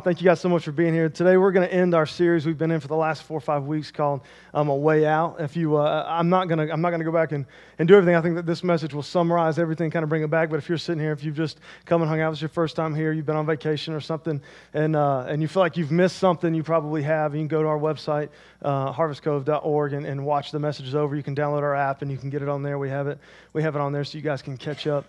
Thank you guys so much for being here. Today we're going to end our series we've been in for the last four or five weeks called um, "A Way Out." If you, uh, I'm not going to, I'm not going to go back and, and do everything. I think that this message will summarize everything, kind of bring it back. But if you're sitting here, if you've just come and hung out, it's your first time here, you've been on vacation or something, and uh, and you feel like you've missed something, you probably have. You can go to our website, uh, harvestcove.org, and, and watch the messages over. You can download our app and you can get it on there. We have it, we have it on there, so you guys can catch up.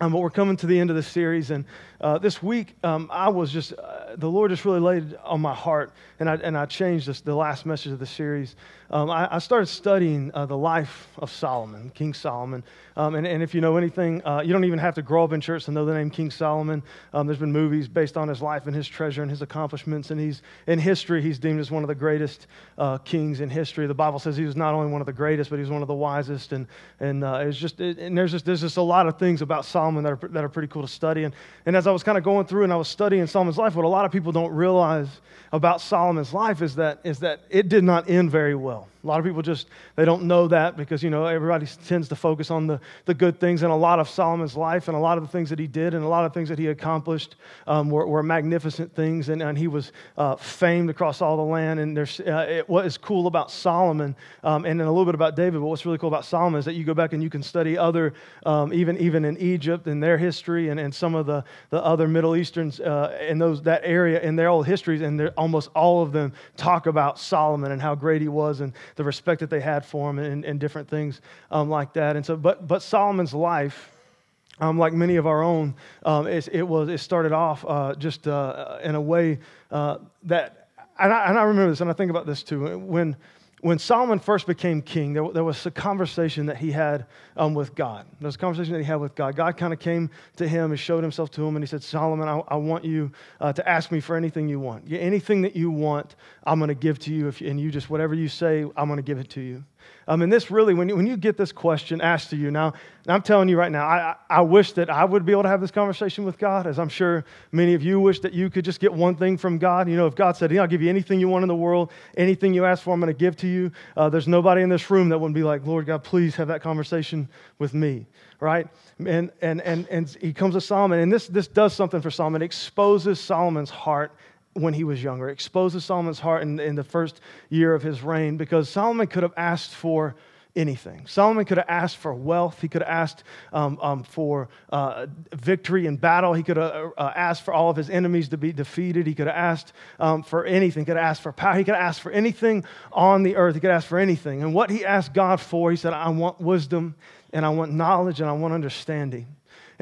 Um, but we're coming to the end of the series, and uh, this week um, I was just uh, the Lord just really laid on my heart, and I and I changed this, the last message of the series. Um, I, I, started studying uh, the life of Solomon, King Solomon, um, and, and if you know anything, uh, you don't even have to grow up in church to know the name King Solomon. Um, there's been movies based on his life and his treasure and his accomplishments, and he's in history he's deemed as one of the greatest uh, kings in history. The Bible says he was not only one of the greatest, but he was one of the wisest, and and uh, it's just it, and there's just there's just a lot of things about Solomon that are, that are pretty cool to study. And, and as I was kind of going through and I was studying Solomon's life, what a lot of people don't realize about Solomon's life is that, is that it did not end very well. A lot of people just, they don't know that because, you know, everybody tends to focus on the, the good things. And a lot of Solomon's life and a lot of the things that he did and a lot of things that he accomplished um, were, were, magnificent things. And, and he was uh, famed across all the land. And there's, uh, it, what is cool about Solomon um, and then a little bit about David, but what's really cool about Solomon is that you go back and you can study other, um, even, even in Egypt and their history and, and some of the, the other Middle Easterns uh, in those, that area in their old histories. And almost all of them talk about Solomon and how great he was. And the respect that they had for him and, and different things um, like that. And so, but, but Solomon's life, um, like many of our own, um, it, it, was, it started off uh, just uh, in a way uh, that, and I, and I remember this, and I think about this too. When, when Solomon first became king, there, there was a conversation that he had um, with God. There was a conversation that he had with God. God kind of came to him and showed himself to him, and he said, Solomon, I, I want you uh, to ask me for anything you want. Anything that you want, I'm going to give to you. If you, and you just, whatever you say, I'm going to give it to you. Um, and this really, when you, when you get this question asked to you, now, I'm telling you right now, I, I wish that I would be able to have this conversation with God, as I'm sure many of you wish that you could just get one thing from God. You know, if God said, yeah, I'll give you anything you want in the world, anything you ask for, I'm going to give to you, uh, there's nobody in this room that wouldn't be like, Lord God, please have that conversation with me, right? And, and, and, and he comes to Solomon, and this, this does something for Solomon. It exposes Solomon's heart when he was younger, exposes Solomon's heart in, in the first year of his reign because Solomon could have asked for anything. Solomon could have asked for wealth. He could have asked um, um, for uh, victory in battle. He could have uh, uh, asked for all of his enemies to be defeated. He could have asked um, for anything. He could have asked for power. He could have asked for anything on the earth. He could ask for anything. And what he asked God for, he said, I want wisdom and I want knowledge and I want understanding.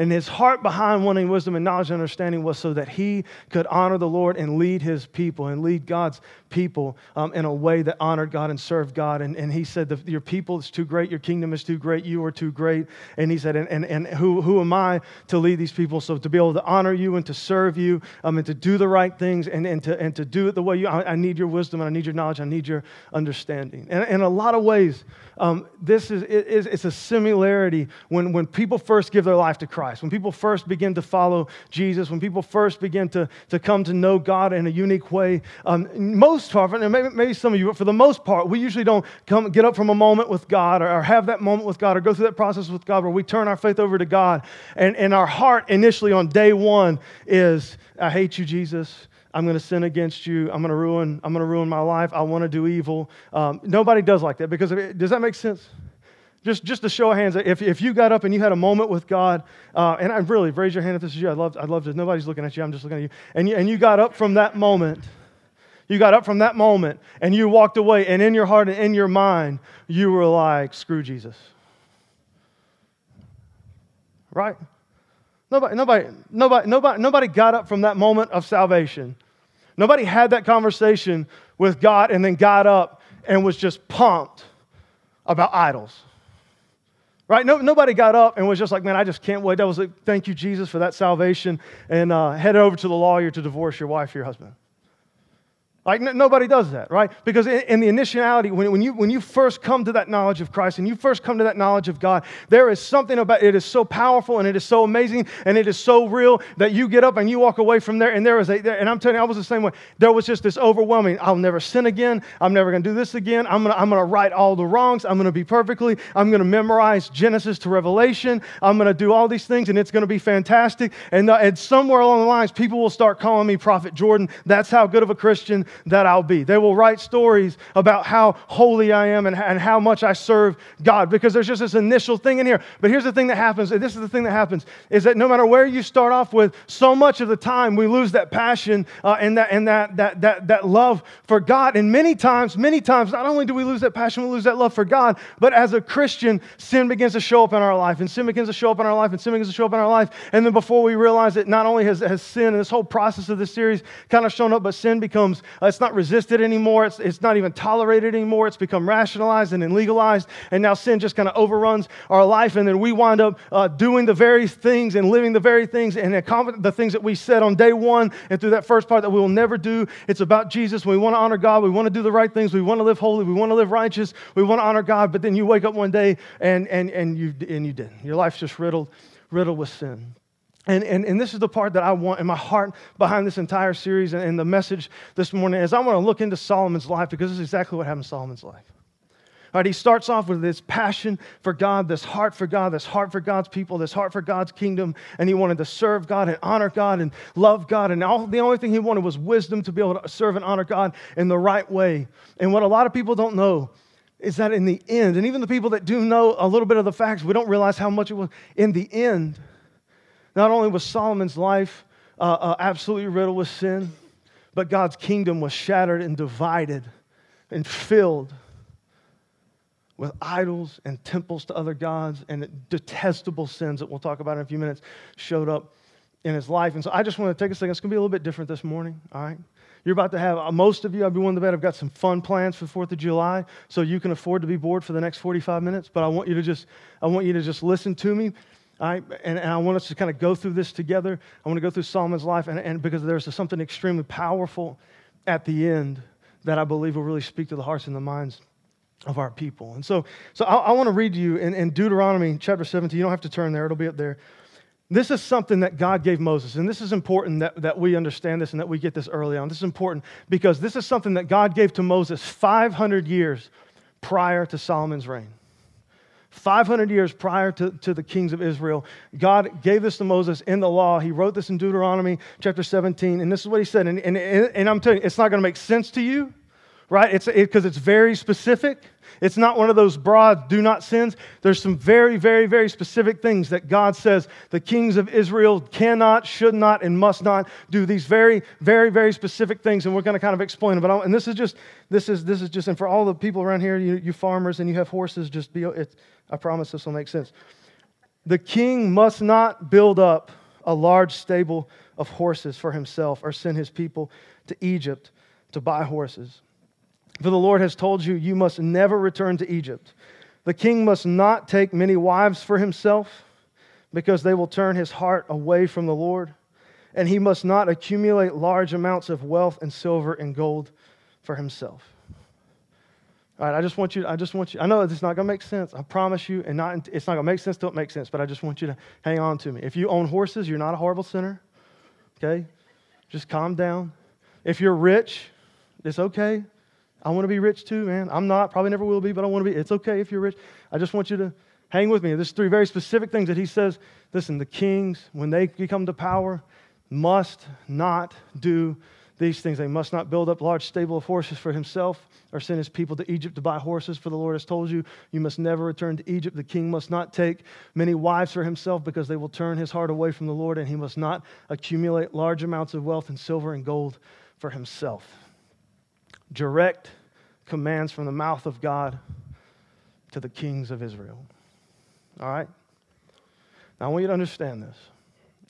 And his heart behind wanting wisdom and knowledge and understanding was so that he could honor the Lord and lead his people and lead God's people um, in a way that honored God and served God. And, and he said, Your people is too great, your kingdom is too great, you are too great. And he said, And, and, and who, who am I to lead these people? So to be able to honor you and to serve you um, and to do the right things and, and, to, and to do it the way you, I, I need your wisdom and I need your knowledge, I need your understanding. And in a lot of ways, um, this is, it is it's a similarity when, when people first give their life to Christ, when people first begin to follow Jesus, when people first begin to, to come to know God in a unique way. Um, most most part, and maybe, maybe some of you, but for the most part, we usually don't come get up from a moment with God or, or, have that moment with God or go through that process with God where we turn our faith over to God. And, and our heart initially on day one is, I hate you, Jesus. I'm going to sin against you. I'm going to ruin, I'm going to ruin my life. I want to do evil. Um, nobody does like that because it, does that make sense? Just, just to show of hands, if, if you got up and you had a moment with God, uh, and I really raise your hand if this is you. I'd love, I'd love to. Nobody's looking at you. I'm just looking at you. And you, and you got up from that moment you got up from that moment and you walked away, and in your heart and in your mind, you were like, screw Jesus. Right? Nobody, nobody, nobody, nobody, nobody got up from that moment of salvation. Nobody had that conversation with God and then got up and was just pumped about idols. Right? No, nobody got up and was just like, man, I just can't wait. That was like, thank you, Jesus, for that salvation, and uh, headed over to the lawyer to divorce your wife or your husband. Like, n- nobody does that, right? Because in, in the initiality, when, when, you, when you first come to that knowledge of Christ and you first come to that knowledge of God, there is something about it is so powerful and it is so amazing and it is so real that you get up and you walk away from there and there is a, there, and I'm telling you, I was the same way. There was just this overwhelming, I'll never sin again. I'm never going to do this again. I'm going to I'm going to right all the wrongs. I'm going to be perfectly. I'm going to memorize Genesis to Revelation. I'm going to do all these things and it's going to be fantastic. And, uh, and somewhere along the lines, people will start calling me Prophet Jordan. That's how good of a Christian that I'll be. They will write stories about how holy I am and, and how much I serve God because there's just this initial thing in here. But here's the thing that happens. This is the thing that happens is that no matter where you start off with, so much of the time we lose that passion uh, and, that, and that, that, that, that love for God. And many times, many times, not only do we lose that passion, we lose that love for God, but as a Christian, sin begins to show up in our life and sin begins to show up in our life and sin begins to show up in our life. And then before we realize it, not only has, has sin and this whole process of this series kind of shown up, but sin becomes, it's not resisted anymore. It's, it's not even tolerated anymore. It's become rationalized and legalized. And now sin just kind of overruns our life. And then we wind up uh, doing the very things and living the very things and the things that we said on day one and through that first part that we will never do. It's about Jesus. We want to honor God. We want to do the right things. We want to live holy. We want to live righteous. We want to honor God. But then you wake up one day and, and, and, you, and you didn't. Your life's just riddled, riddled with sin. And, and, and this is the part that I want in my heart behind this entire series and, and the message this morning is I want to look into Solomon's life because this is exactly what happened in Solomon's life. All right, he starts off with this passion for God, this heart for God, this heart for God's people, this heart for God's kingdom, and he wanted to serve God and honor God and love God. And all, the only thing he wanted was wisdom to be able to serve and honor God in the right way. And what a lot of people don't know is that in the end, and even the people that do know a little bit of the facts, we don't realize how much it was in the end not only was Solomon's life uh, uh, absolutely riddled with sin, but God's kingdom was shattered and divided and filled with idols and temples to other gods and detestable sins that we'll talk about in a few minutes showed up in his life. And so I just want to take a second. It's going to be a little bit different this morning, all right? You're about to have, uh, most of you, I'll be one of the bed, I've got some fun plans for the 4th of July, so you can afford to be bored for the next 45 minutes. But I want you to just, I want you to just listen to me And, and, I want us to kind of go through this together. I want to go through Solomon's life, and, and because there's something extremely powerful at the end that I believe will really speak to the hearts and the minds of our people. And so, so I, I want to read to you in, in Deuteronomy chapter 17. You don't have to turn there, it'll be up there. This is something that God gave Moses, and this is important that, that we understand this and that we get this early on. This is important because this is something that God gave to Moses 500 years prior to Solomon's reign. 500 years prior to, to the kings of Israel. God gave this to Moses in the law. He wrote this in Deuteronomy chapter 17. And this is what he said. And, and, and I'm telling you, it's not going to make sense to you, right? It's because it, it's very specific. It's not one of those broad do not sins. There's some very, very, very specific things that God says the kings of Israel cannot, should not, and must not do these very, very, very specific things. And we're going to kind of explain them. But and this is just, this is, this is just, and for all the people around here, you, you farmers and you have horses, just be, I promise this will make sense. The king must not build up a large stable of horses for himself or send his people to Egypt to buy horses. For the Lord has told you, you must never return to Egypt. The king must not take many wives for himself because they will turn his heart away from the Lord. And he must not accumulate large amounts of wealth and silver and gold for himself. All right, I just want you, I just want you, I know it's not going to make sense. I promise you, and not, it's not going to make sense till it makes sense, but I just want you to hang on to me. If you own horses, you're not a horrible sinner, okay? Just calm down. If you're rich, it's okay. I want to be rich too, man. I'm not, probably never will be, but I want to be. It's okay if you're rich. I just want you to hang with me. There's three very specific things that he says. Listen, the kings, when they become to power, must not do these things. They must not build up large stable of horses for himself or send his people to Egypt to buy horses, for the Lord has told you, you must never return to Egypt. The king must not take many wives for himself because they will turn his heart away from the Lord, and he must not accumulate large amounts of wealth and silver and gold for himself. Direct commands from the mouth of God to the kings of Israel. All right? Now, I want you to understand this.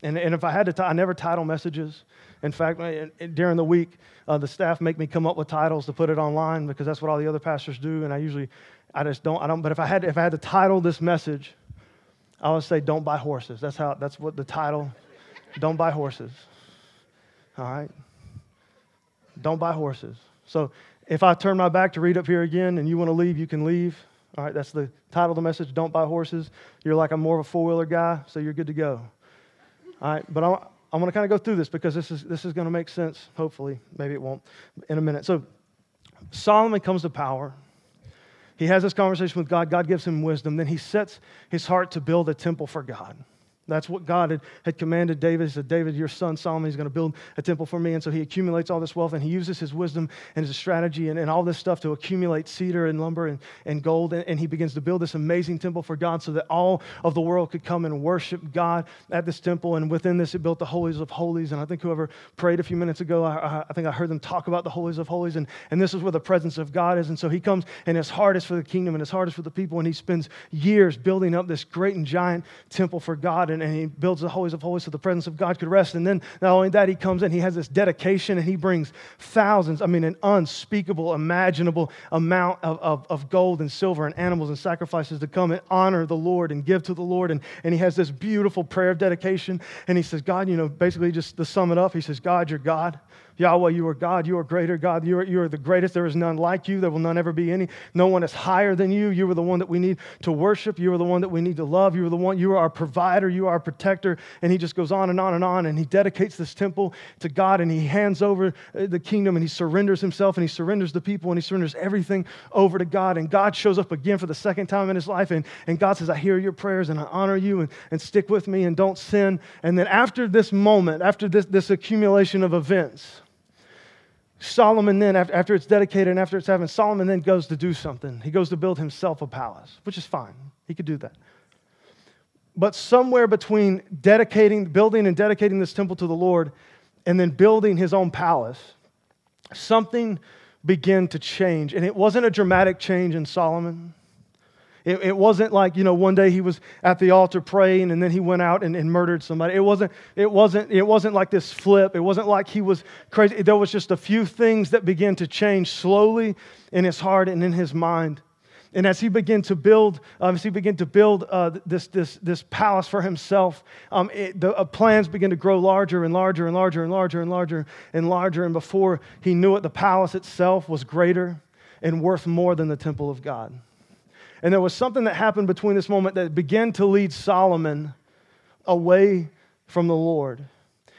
And, and if I had to, t- I never title messages. In fact, during the week, uh, the staff make me come up with titles to put it online because that's what all the other pastors do. And I usually, I just don't, I don't. But if I had, if I had to title this message, I would say, "Don't buy horses." That's how. That's what the title. don't buy horses. All right. don't buy horses. So if I turn my back to read up here again and you want to leave, you can leave. All right, that's the title of the message. Don't buy horses. You're like, I'm more of a four wheeler guy, so you're good to go. All right, but I'm, I'm going to kind of go through this because this is, this is going to make sense, hopefully. Maybe it won't in a minute. So Solomon comes to power. He has this conversation with God. God gives him wisdom. Then he sets his heart to build a temple for God. That's what God had, had commanded David. He said, David, your son Solomon, is going to build a temple for me. And so he accumulates all this wealth and he uses his wisdom and his strategy and, and all this stuff to accumulate cedar and lumber and, and gold. And, and he begins to build this amazing temple for God so that all of the world could come and worship God at this temple. And within this, it built the holies of holies. And I think whoever prayed a few minutes ago, I, I think I heard them talk about the holies of holies. And, and this is where the presence of God is. And so he comes and his heart is for the kingdom and his heart is for the people. And he spends years building up this great and giant temple for God. And, and he builds the holies of holies so the presence of God could rest. And then not only that, he comes in, he has this dedication and he brings thousands, I mean, an unspeakable, imaginable amount of, of, of gold and silver and animals and sacrifices to come and honor the Lord and give to the Lord. And, and he has this beautiful prayer of dedication. And he says, God, you know, basically just to sum it up, he says, God, you're God. Yahweh, you are God. You are greater, God. You are, you are the greatest. There is none like you. There will none ever be any. No one is higher than you. You are the one that we need to worship. You are the one that we need to love. You are the one, you are our provider. You are our protector. And he just goes on and on and on. And he dedicates this temple to God and he hands over uh, the kingdom and he surrenders himself and he surrenders the people and he surrenders everything over to God. And God shows up again for the second time in his life. And, and God says, I hear your prayers and I honor you and, and stick with me and don't sin. And then after this moment, after this, this accumulation of events, Solomon then, after it's dedicated and after it's happened, Solomon then goes to do something. He goes to build himself a palace, which is fine. He could do that. But somewhere between dedicating, building and dedicating this temple to the Lord and then building his own palace, something began to change. And it wasn't a dramatic change in Solomon. It, it, wasn't like, you know, one day he was at the altar praying and then he went out and, and, murdered somebody. It wasn't, it, wasn't, it wasn't like this flip. It wasn't like he was crazy. There was just a few things that began to change slowly in his heart and in his mind. And as he began to build, um, as he began to build uh, this, this, this palace for himself, um, it, the uh, plans began to grow larger and larger and larger and larger and larger and larger. And before he knew it, the palace itself was greater and worth more than the temple of God. And there was something that happened between this moment that began to lead Solomon away from the Lord.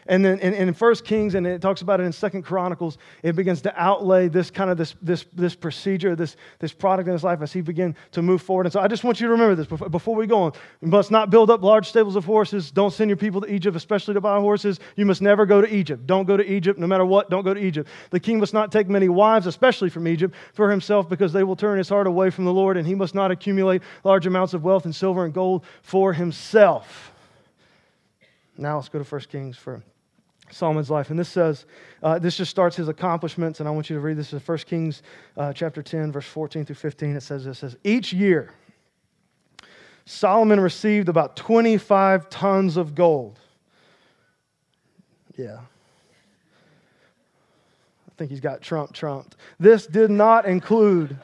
And then in, in 1 Kings, and it talks about it in Second Chronicles, it begins to outlay this kind of this, this, this procedure, this, this product in his life as he began to move forward. And so I just want you to remember this before, before we go on. You must not build up large stables of horses. Don't send your people to Egypt, especially to buy horses. You must never go to Egypt. Don't go to Egypt, no matter what, don't go to Egypt. The king must not take many wives, especially from Egypt, for himself, because they will turn his heart away from the Lord, and he must not accumulate large amounts of wealth and silver and gold for himself. Now let's go to 1 Kings for Solomon's life. And this says, uh, this just starts his accomplishments, and I want you to read this in 1 Kings uh, chapter 10, verse 14 through 15. It says this, it says, Each year, Solomon received about 25 tons of gold. Yeah. I think he's got Trump trumped. This did not include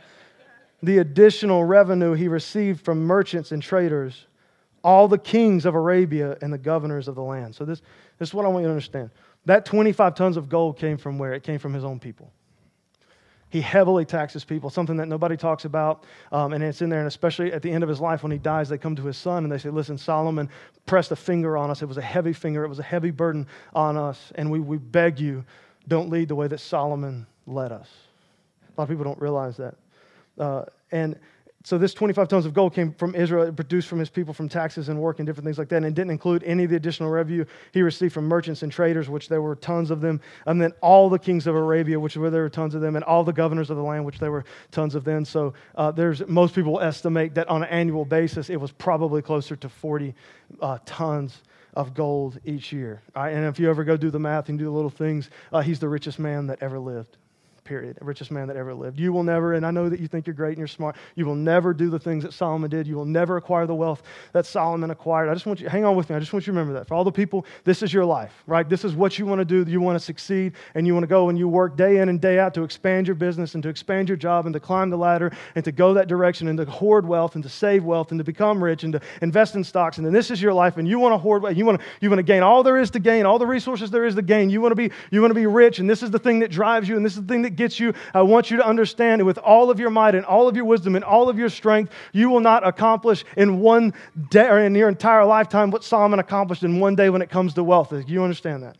the additional revenue he received from merchants and traders, all the kings of Arabia and the governors of the land. So this this is what I want you to understand. That 25 tons of gold came from where? It came from his own people. He heavily taxes people, something that nobody talks about. Um, and it's in there. And especially at the end of his life, when he dies, they come to his son and they say, Listen, Solomon pressed a finger on us. It was a heavy finger, it was a heavy burden on us. And we, we beg you, don't lead the way that Solomon led us. A lot of people don't realize that. Uh, and so this 25 tons of gold came from Israel, produced from his people from taxes and work and different things like that, and it didn't include any of the additional revenue he received from merchants and traders, which there were tons of them, and then all the kings of Arabia, which were there were tons of them, and all the governors of the land, which there were tons of them. So uh, there's most people estimate that on an annual basis, it was probably closer to 40 uh, tons of gold each year. And if you ever go do the math and do the little things, uh, he's the richest man that ever lived period. Richest man that ever lived. You will never, and I know that you think you're great and you're smart, you will never do the things that Solomon did. You will never acquire the wealth that Solomon acquired. I just want you, hang on with me. I just want you to remember that. For all the people, this is your life, right? This is what you want to do. You want to succeed and you want to go and you work day in and day out to expand your business and to expand your job and to climb the ladder and to go that direction and to hoard wealth and to save wealth and to become rich and to invest in stocks. And then this is your life and you want to hoard, you want to, you want to gain all there is to gain, all the resources there is to gain. You want to be, you want to be rich and this is the thing that drives you and this is the thing that you. I want you to understand with all of your might and all of your wisdom and all of your strength, you will not accomplish in one day or in your entire lifetime what Solomon accomplished in one day when it comes to wealth. You understand that?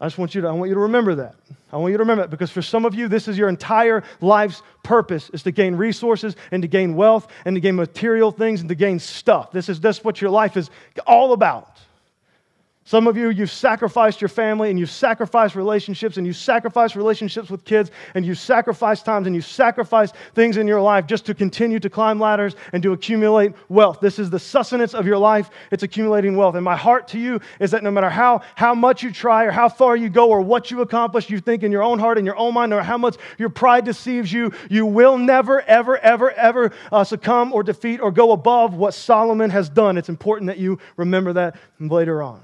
I just want you to, I want you to remember that. I want you to remember that because for some of you, this is your entire life's purpose is to gain resources and to gain wealth and to gain material things and to gain stuff. This is just what your life is all about. Some of you, you've sacrificed your family and you've sacrificed relationships and you've sacrificed relationships with kids and you've sacrificed times and you've sacrificed things in your life just to continue to climb ladders and to accumulate wealth. This is the sustenance of your life. It's accumulating wealth. And my heart to you is that no matter how, how much you try or how far you go or what you accomplish, you think in your own heart, in your own mind, or how much your pride deceives you, you will never, ever, ever, ever uh, succumb or defeat or go above what Solomon has done. It's important that you remember that later on.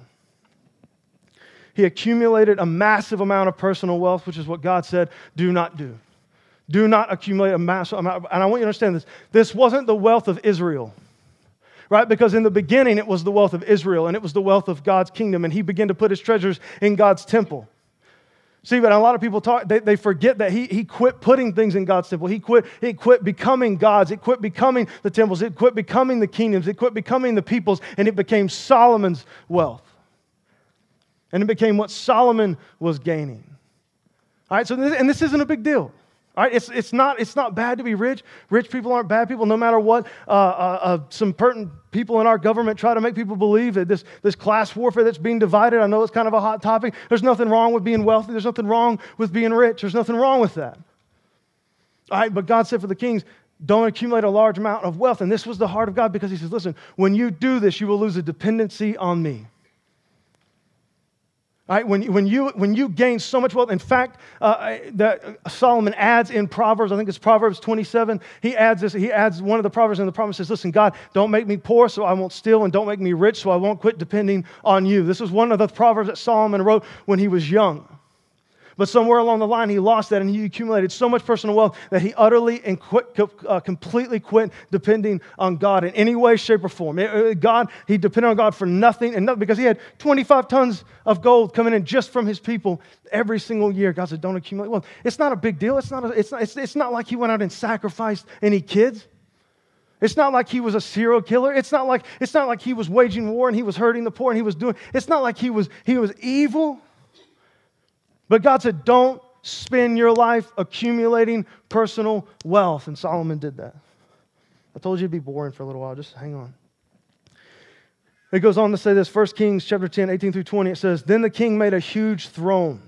He accumulated a massive amount of personal wealth, which is what God said, do not do. Do not accumulate a massive amount. And I want you to understand this. This wasn't the wealth of Israel right? Because in the beginning, it was the wealth of Israel and it was the wealth of God's kingdom, and he began to put his treasures in God's temple. See, but a lot of people talk, they, they forget that he, he quit putting things in God's temple. He quit, he quit becoming God's. It quit becoming the temples. It quit becoming the kingdoms. It quit becoming the peoples, and it became Solomon's wealth. And it became what Solomon was gaining. All right, so this, and this isn't a big deal. All right, it's, it's, not, it's not bad to be rich. Rich people aren't bad people, no matter what uh, uh, uh, some pertinent people in our government try to make people believe that this, this class warfare that's being divided, I know it's kind of a hot topic. There's nothing wrong with being wealthy. There's nothing wrong with being rich. There's nothing wrong with that. All right, but God said for the kings, don't accumulate a large amount of wealth. And this was the heart of God because He says, listen, when you do this, you will lose a dependency on me. Right? When, when, you, when you gain so much wealth, in fact, uh, that Solomon adds in Proverbs, I think it's Proverbs 27, he adds this, he adds one of the Proverbs, and the promise says, Listen, God, don't make me poor so I won't steal, and don't make me rich so I won't quit depending on you. This is one of the Proverbs that Solomon wrote when he was young. But somewhere along the line, he lost that and he accumulated so much personal wealth that he utterly and quit, uh, completely quit depending on God in any way, shape, or form. God, he depended on God for nothing and nothing because he had 25 tons of gold coming in just from his people every single year. God said, Don't accumulate wealth. It's not a big deal. It's not, a, it's, not, it's, it's not like he went out and sacrificed any kids. It's not like he was a serial killer. It's not like, it's not like he was waging war and he was hurting the poor and he was doing, it's not like he was, he was evil. But God said, don't spend your life accumulating personal wealth. And Solomon did that. I told you it'd be boring for a little while. Just hang on. It goes on to say this 1 Kings chapter 10, 18 through 20. It says, Then the king made a huge throne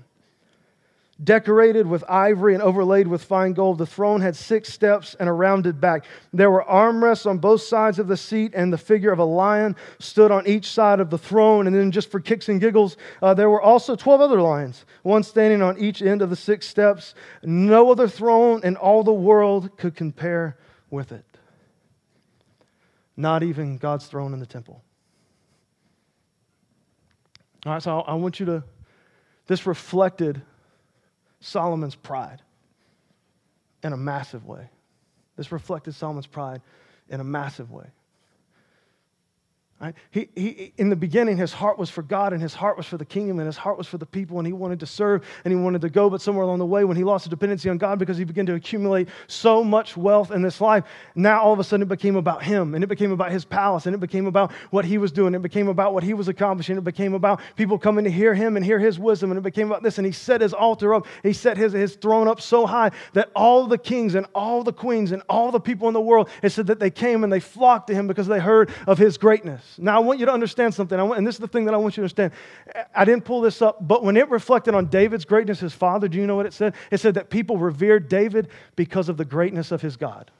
decorated with ivory and overlaid with fine gold. The throne had six steps and a rounded back. There were armrests on both sides of the seat, and the figure of a lion stood on each side of the throne. And then, just for kicks and giggles, uh, there were also 12 other lions, one standing on each end of the six steps. No other throne in all the world could compare with it. Not even God's throne in the temple. All right, so I want you to, this reflected Solomon's pride in a massive way. This reflected Solomon's pride in a massive way. Right? He, he, in the beginning, his heart was for God and his heart was for the kingdom and his heart was for the people and he wanted to serve and he wanted to go. But somewhere along the way, when he lost the dependency on God because he began to accumulate so much wealth in this life, now all of a sudden it became about him and it became about his palace and it became about what he was doing. It became about what he was accomplishing. It became about people coming to hear him and hear his wisdom. And it became about this. And he set his altar up, he set his, his throne up so high that all the kings and all the queens and all the people in the world, it said that they came and they flocked to him because they heard of his greatness. Now, I want you to understand something, want, and this is the thing that I want you to understand. I didn't pull this up, but when it reflected on David's greatness, his father, do you know what it said? It said that people revered David because of the greatness of his God.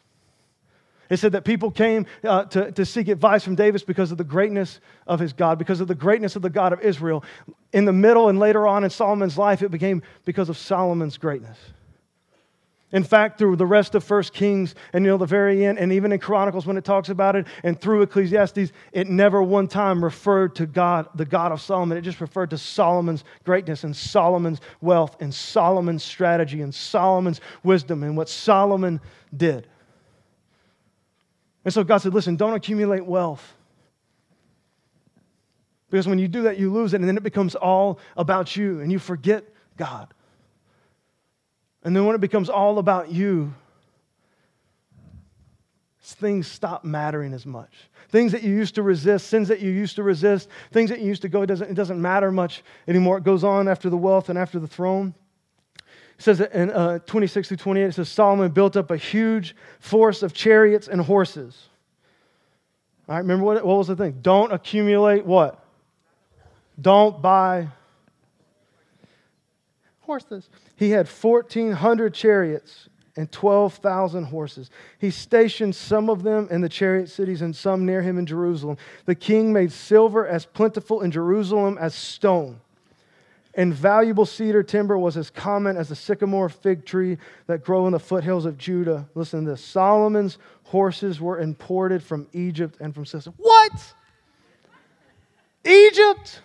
It said that people came uh, to, to seek advice from David because of the greatness of his God, because of the greatness of the God of Israel. In the middle and later on in Solomon's life, it became because of Solomon's greatness. In fact, through the rest of First Kings and you know the very end, and even in Chronicles when it talks about it, and through Ecclesiastes, it never one time referred to God, the God of Solomon. It just referred to Solomon's greatness and Solomon's wealth and Solomon's strategy and Solomon's wisdom and what Solomon did. And so God said, listen, don't accumulate wealth. Because when you do that, you lose it, and then it becomes all about you, and you forget God. And then when it becomes all about you, things stop mattering as much. Things that you used to resist, sins that you used to resist, things that you used to go, it doesn't, it doesn't matter much anymore. It goes on after the wealth and after the throne. It says in uh, 26 through 28, it says Solomon built up a huge force of chariots and horses. All right, remember what, what was the thing? Don't accumulate what? Don't buy horses. He had 1,400 chariots and 12,000 horses. He stationed some of them in the chariot cities and some near him in Jerusalem. The king made silver as plentiful in Jerusalem as stone. And valuable cedar timber was as common as the sycamore fig tree that grow in the foothills of Judah. Listen to this Solomon's horses were imported from Egypt and from Cilicia. What? Egypt?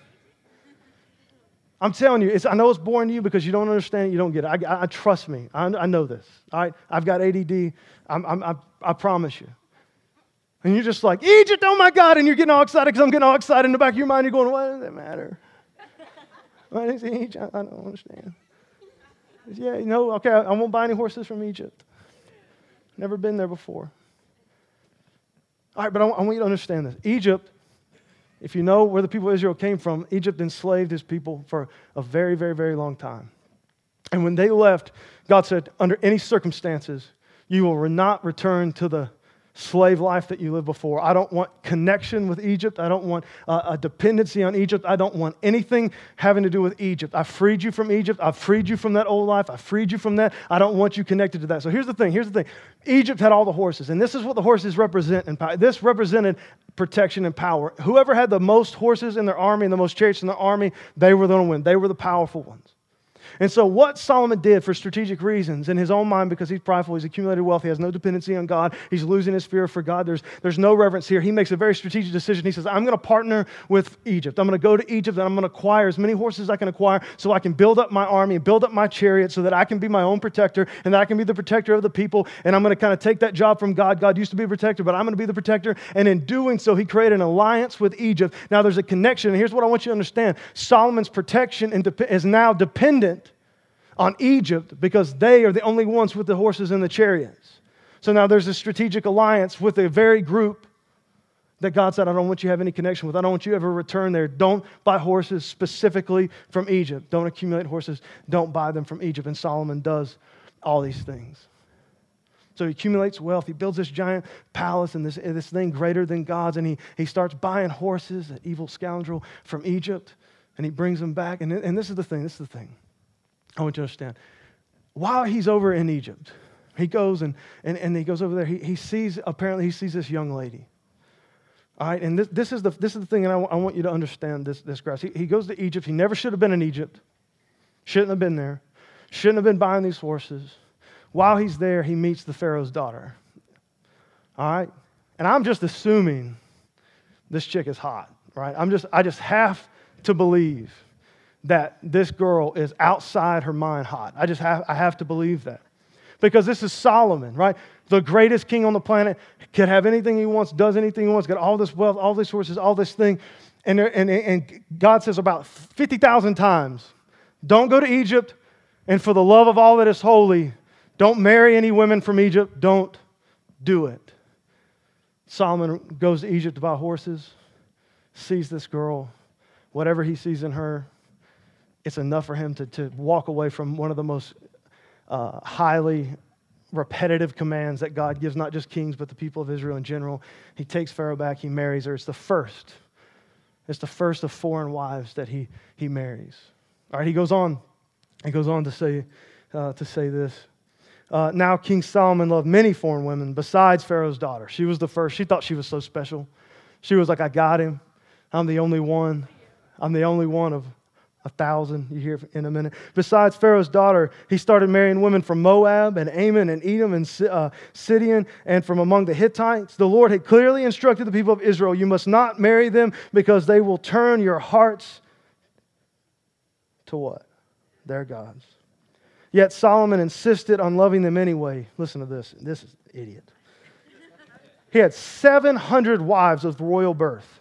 I'm telling you, I know it's boring to you because you don't understand it, you don't get it. I, I trust me. I, I, know this. All right? I've got ADD. I'm, I'm, I, I promise you. And you're just like, Egypt, oh my God. And you're getting all excited because I'm getting all excited in the back of your mind. You're going, why does that matter? Why is Egypt? I don't understand. Yeah, you know, okay, I won't buy any horses from Egypt. Never been there before. All right, but I want you to understand this. Egypt if you know where the people of Israel came from, Egypt enslaved his people for a very, very, very long time. And when they left, God said, under any circumstances, you will not return to the slave life that you lived before. I don't want connection with Egypt. I don't want uh, a dependency on Egypt. I don't want anything having to do with Egypt. I freed you from Egypt. I freed you from that old life. I freed you from that. I don't want you connected to that. So here's the thing. Here's the thing. Egypt had all the horses, and this is what the horses represent. And this represented protection and power. Whoever had the most horses in their army and the most chariots in their army, they were going to win. They were the powerful ones. And so, what Solomon did for strategic reasons in his own mind, because he's prideful, he's accumulated wealth, he has no dependency on God, he's losing his fear for God, there's, there's no reverence here. He makes a very strategic decision. He says, I'm going to partner with Egypt. I'm going to go to Egypt and I'm going to acquire as many horses as I can acquire so I can build up my army and build up my chariot so that I can be my own protector and that I can be the protector of the people. And I'm going to kind of take that job from God. God used to be a protector, but I'm going to be the protector. And in doing so, he created an alliance with Egypt. Now, there's a connection. And here's what I want you to understand Solomon's protection is now dependent on Egypt because they are the only ones with the horses and the chariots. So now there's a strategic alliance with a very group that God said, I don't want you to have any connection with. I don't want you to ever return there. Don't buy horses specifically from Egypt. Don't accumulate horses. Don't buy them from Egypt. And Solomon does all these things. So he accumulates wealth. He builds this giant palace and this, this thing greater than God's. And he, he starts buying horses, an evil scoundrel from Egypt. And he brings them back. And, and this is the thing. This is the thing. I want you to understand. While he's over in Egypt, he goes and, and, and he goes over there. He, he sees, apparently, he sees this young lady. All right, and this, this, is, the, this is the thing, and I, I want you to understand this, this grass. He, he goes to Egypt. He never should have been in Egypt, shouldn't have been there, shouldn't have been buying these horses. While he's there, he meets the Pharaoh's daughter. All right, and I'm just assuming this chick is hot, right? I'm just, I just have to believe that this girl is outside her mind hot. I just have, I have to believe that. Because this is Solomon, right? The greatest king on the planet, can have anything he wants, does anything he wants, got all this wealth, all these resources, all this thing. And, and, and God says about 50,000 times, don't go to Egypt, and for the love of all that is holy, don't marry any women from Egypt. Don't do it. Solomon goes to Egypt to buy horses, sees this girl, whatever he sees in her, it's enough for him to, to walk away from one of the most uh, highly repetitive commands that God gives, not just kings, but the people of Israel in general. He takes Pharaoh back, he marries her. It's the first. It's the first of foreign wives that he, he marries. All right, he goes on. He goes on to say, uh, to say this. Uh, now, King Solomon loved many foreign women besides Pharaoh's daughter. She was the first. She thought she was so special. She was like, I got him. I'm the only one. I'm the only one of a thousand, you hear in a minute. Besides Pharaoh's daughter, he started marrying women from Moab and Ammon and Edom and uh, Sidon and from among the Hittites. The Lord had clearly instructed the people of Israel, You must not marry them because they will turn your hearts to what? Their gods. Yet Solomon insisted on loving them anyway. Listen to this. This is idiot. He had 700 wives of royal birth.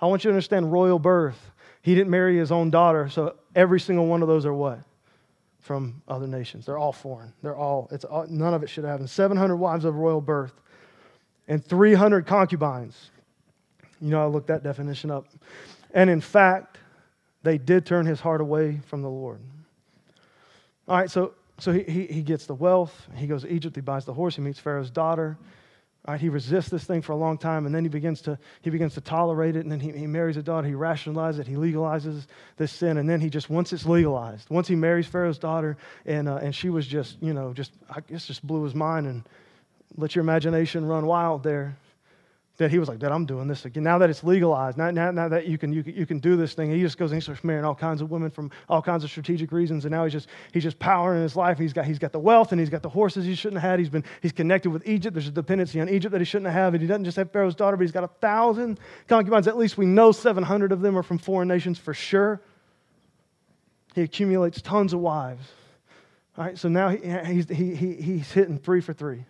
I want you to understand royal birth he didn't marry his own daughter, so every single one of those are what? From other nations. They're all foreign. They're all, it's all, none of it should have happen. 700 wives of royal birth and 300 concubines. You know, I looked that definition up. And in fact, they did turn his heart away from the Lord. All right, so, so he, he, he gets the wealth. He goes to Egypt. He buys the horse. He meets Pharaoh's daughter. Right, he resists this thing for a long time, and then he begins to, he begins to tolerate it, and then he, he marries a daughter. He rationalizes it. He legalizes this sin, and then he just, once it's legalized, once he marries Pharaoh's daughter, and, uh, and she was just, you know, just, I guess just blew his mind, and let your imagination run wild there that he was like, that I'm doing this again. Now that it's legalized, now, now, now that you can, you, can, you can do this thing, he just goes and he starts marrying all kinds of women from all kinds of strategic reasons. And now he's just, he's just powering his life. He's got, he's got the wealth and he's got the horses he shouldn't have had. He's, been, he's connected with Egypt. There's a dependency on Egypt that he shouldn't have. And he doesn't just have Pharaoh's daughter, but he's got a thousand concubines. At least we know 700 of them are from foreign nations for sure. He accumulates tons of wives. All right, so now he, he's, he, he, he's hitting three for three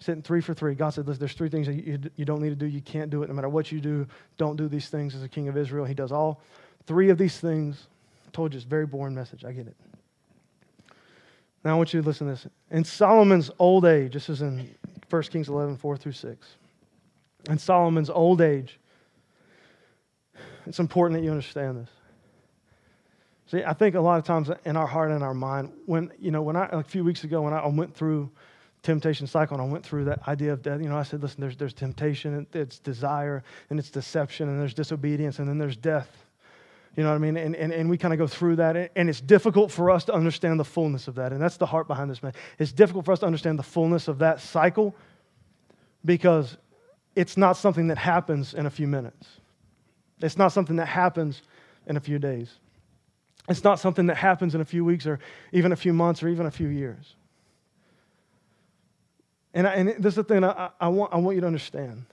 sitting three for three. God said, Listen, there's three things that you, you don't need to do. You can't do it. No matter what you do, don't do these things as a king of Israel. He does all three of these things. I told you it's very boring message. I get it. Now I want you to listen to this. In Solomon's old age, this is in 1 Kings 11, 4 through 6. In Solomon's old age, it's important that you understand this. See, I think a lot of times in our heart and our mind, when, you know, when I, a few weeks ago, when I went through temptation cycle and I went through that idea of death. You know, I said, listen, there's, there's temptation, and it's desire, and it's deception, and there's disobedience, and then there's death. You know what I mean? And, and, and we kind of go through that, and it's difficult for us to understand the fullness of that. And that's the heart behind this, man. It's difficult for us to understand the fullness of that cycle because it's not something that happens in a few minutes. It's not something that happens in a few days. It's not something that happens in a few weeks or even a few months or even a few years. And, I, and this is the thing I, I, want, I want you to understand.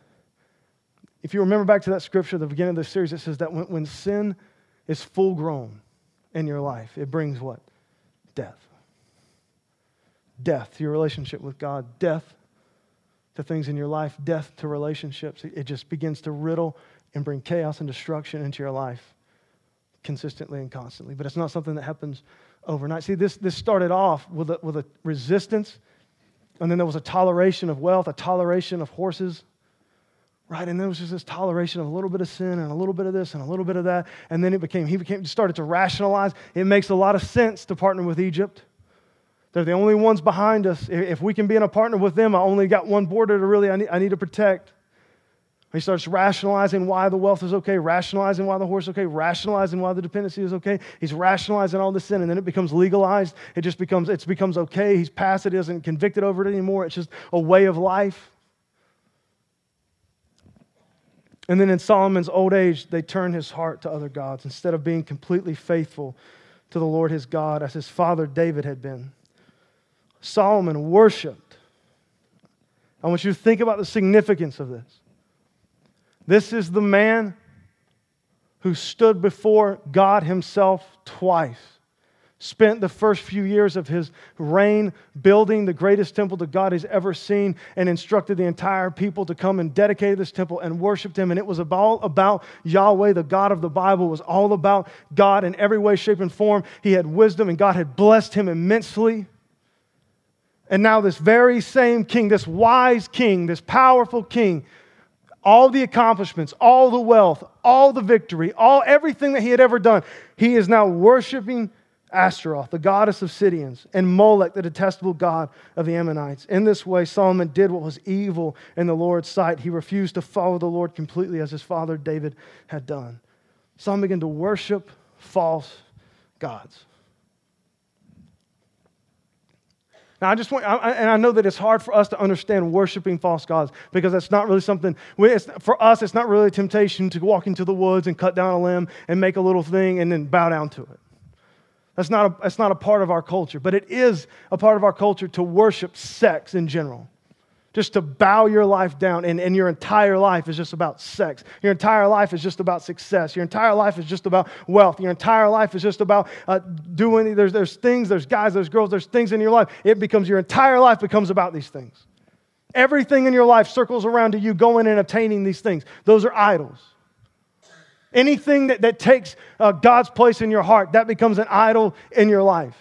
If you remember back to that scripture at the beginning of the series, it says that when, when sin is full grown in your life, it brings what? Death. Death to your relationship with God, death to things in your life, death to relationships. It just begins to riddle and bring chaos and destruction into your life consistently and constantly. But it's not something that happens overnight. See, this, this started off with a, with a resistance and then there was a toleration of wealth, a toleration of horses, right? And there was just this toleration of a little bit of sin and a little bit of this and a little bit of that. And then it became, he became, started to rationalize. It makes a lot of sense to partner with Egypt. They're the only ones behind us. If we can be in a partner with them, I only got one border to really, I need, I need to protect. He starts rationalizing why the wealth is okay, rationalizing why the horse is okay, rationalizing why the dependency is okay. He's rationalizing all this sin, and then it becomes legalized. It just becomes, it becomes okay. He's past it. Doesn't convicted over it anymore. It's just a way of life. And then in Solomon's old age, they turn his heart to other gods instead of being completely faithful to the Lord his God as his father David had been. Solomon worshiped. I want you to think about the significance of this. This is the man who stood before God himself twice. Spent the first few years of his reign building the greatest temple that God has ever seen and instructed the entire people to come and dedicate this temple and worship him. And it was all about Yahweh, the God of the Bible, it was all about God in every way, shape, and form. He had wisdom and God had blessed him immensely. And now, this very same king, this wise king, this powerful king, all the accomplishments, all the wealth, all the victory, all everything that he had ever done. He is now worshiping Ashtaroth, the goddess of Sidonians, and Molech, the detestable god of the Ammonites. In this way, Solomon did what was evil in the Lord's sight. He refused to follow the Lord completely as his father David had done. Solomon began to worship false gods. Now, I just want, I, and I know that it's hard for us to understand worshiping false gods because that's not really something, for us, it's not really a temptation to walk into the woods and cut down a limb and make a little thing and then bow down to it. That's not, a, that's not a part of our culture, but it is a part of our culture to worship sex in general just to bow your life down and, and your entire life is just about sex. Your entire life is just about success. Your entire life is just about wealth. Your entire life is just about uh, doing, there's, there's things, there's guys, there's girls, there's things in your life. It becomes, your entire life becomes about these things. Everything in your life circles around to you going and obtaining these things. Those are idols. Anything that, that takes uh, God's place in your heart, that becomes an idol in your life.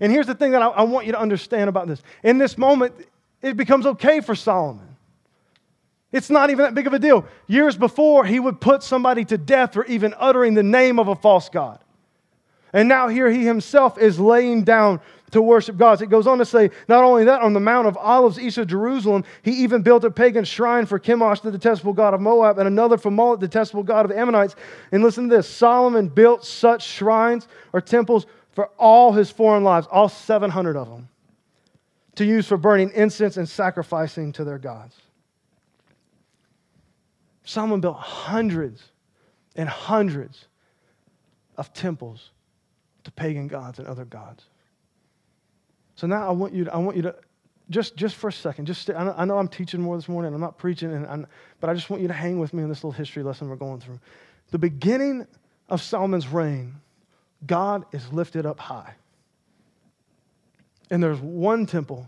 And here's the thing that I, I want you to understand about this. In this moment, it becomes okay for Solomon. It's not even that big of a deal. Years before, he would put somebody to death for even uttering the name of a false God. And now here he himself is laying down to worship gods. It goes on to say, not only that, on the Mount of Olives east of Jerusalem, he even built a pagan shrine for Chemosh, the detestable god of Moab, and another for Moloch, the detestable god of the Ammonites. And listen to this Solomon built such shrines or temples for all his foreign lives, all 700 of them to use for burning incense and sacrificing to their gods. Solomon built hundreds and hundreds of temples to pagan gods and other gods. So now I want you to, I want you to just, just for a second, just stay, I, know, I I'm teaching more this morning. I'm not preaching, and I'm, but I just want you to hang with me in this little history lesson we're going through. The beginning of Solomon's reign, God is lifted up high. And there's one temple,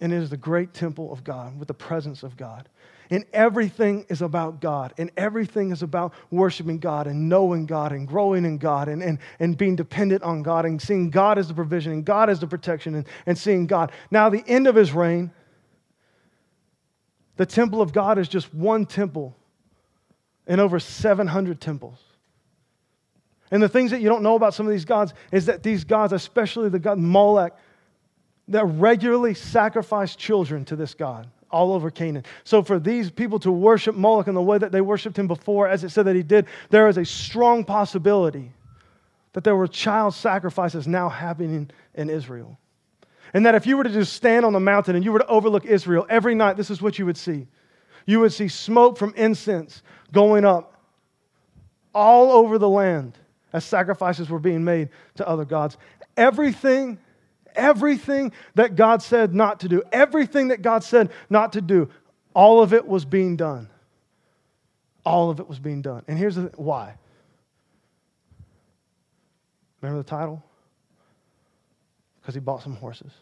and it is the great temple of God with the presence of God. And everything is about God, and everything is about worshiping God and knowing God and growing in God and, and, and being dependent on God and seeing God as the provision and God as the protection and, and seeing God. Now, the end of his reign, the temple of God is just one temple in over 700 temples. And the things that you don't know about some of these gods is that these gods, especially the god Molech, that regularly sacrifice children to this god all over Canaan. So for these people to worship Moloch in the way that they worshiped him before, as it said that he did, there is a strong possibility that there were child sacrifices now happening in Israel. And that if you were to just stand on the mountain and you were to overlook Israel every night, this is what you would see. You would see smoke from incense going up all over the land as sacrifices were being made to other gods. Everything, everything that God said not to do, everything that God said not to do, all of it was being done. All of it was being done. And here's the, why. Remember the title? Because he bought some horses.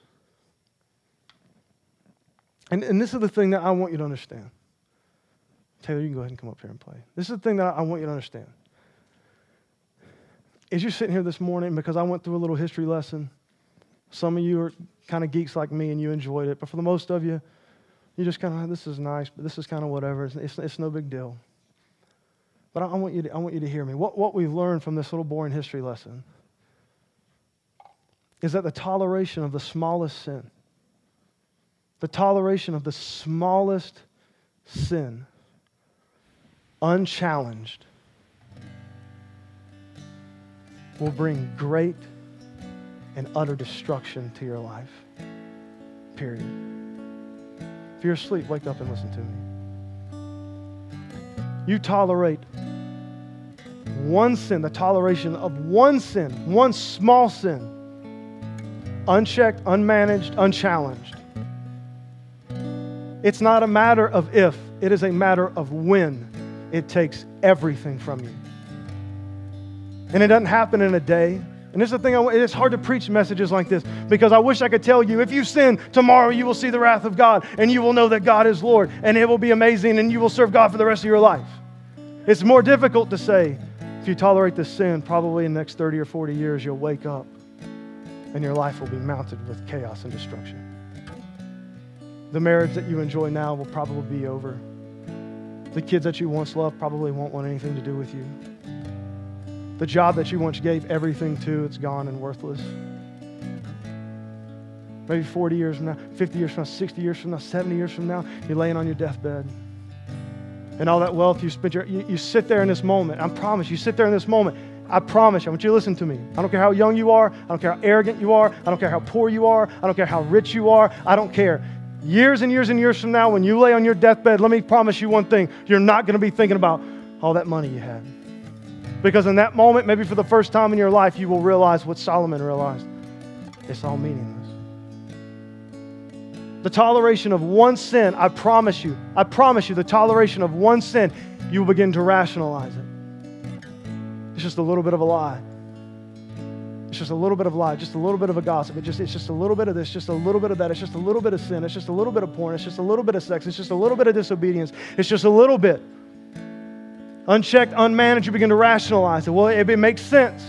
And, and this is the thing that I want you to understand. Taylor, you can go ahead and come up here and play. This is the thing that I want you to understand as you're sitting here this morning, because I went through a little history lesson, some of you are kind of geeks like me and you enjoyed it, but for the most of you, you just kind of, this is nice, but this is kind of whatever. It's, it's, it's no big deal. But I, I, want you to, I want you to hear me. What, what we've learned from this little boring history lesson is that the toleration of the smallest sin, the toleration of the smallest sin, unchallenged, will bring great and utter destruction to your life. Period. If you're asleep, wake up and listen to me. You tolerate one sin, the toleration of one sin, one small sin, unchecked, unmanaged, unchallenged. It's not a matter of if, it is a matter of when it takes everything from you. And it doesn't happen in a day. And this is the thing, I, it's hard to preach messages like this because I wish I could tell you if you sin tomorrow, you will see the wrath of God and you will know that God is Lord and it will be amazing and you will serve God for the rest of your life. It's more difficult to say if you tolerate this sin, probably in the next 30 or 40 years, you'll wake up and your life will be mounted with chaos and destruction. The marriage that you enjoy now will probably be over. The kids that you once loved probably won't want anything to do with you. The job that you once gave everything to, it's gone and worthless. Maybe 40 years from now, 50 years from now, 60 years from now, 70 years from now, you're laying on your deathbed. And all that wealth you spent, your, you, you sit there in this moment. I promise you sit there in this moment I promise you, I want you to listen to me. I don't care how young you are. I don't care how arrogant you are. I don't care how poor you are. I don't care how rich you are. I don't care. Years and years and years from now, when you lay on your deathbed, let me promise you one thing you're not going to be thinking about all that money you had. Because in that moment, maybe for the first time in your life, you will realize what Solomon realized it's all meaningless. The toleration of one sin, I promise you, I promise you, the toleration of one sin, you will begin to rationalize it. It's just a little bit of a lie. It's just a little bit of lie, just a little bit of a gossip. It just, it's just a little bit of this, just a little bit of that. It's just a little bit of sin. It's just a little bit of porn. It's just a little bit of sex. It's just a little bit of disobedience. It's just a little bit. Unchecked, unmanaged, you begin to rationalize it. Well, it, it makes sense.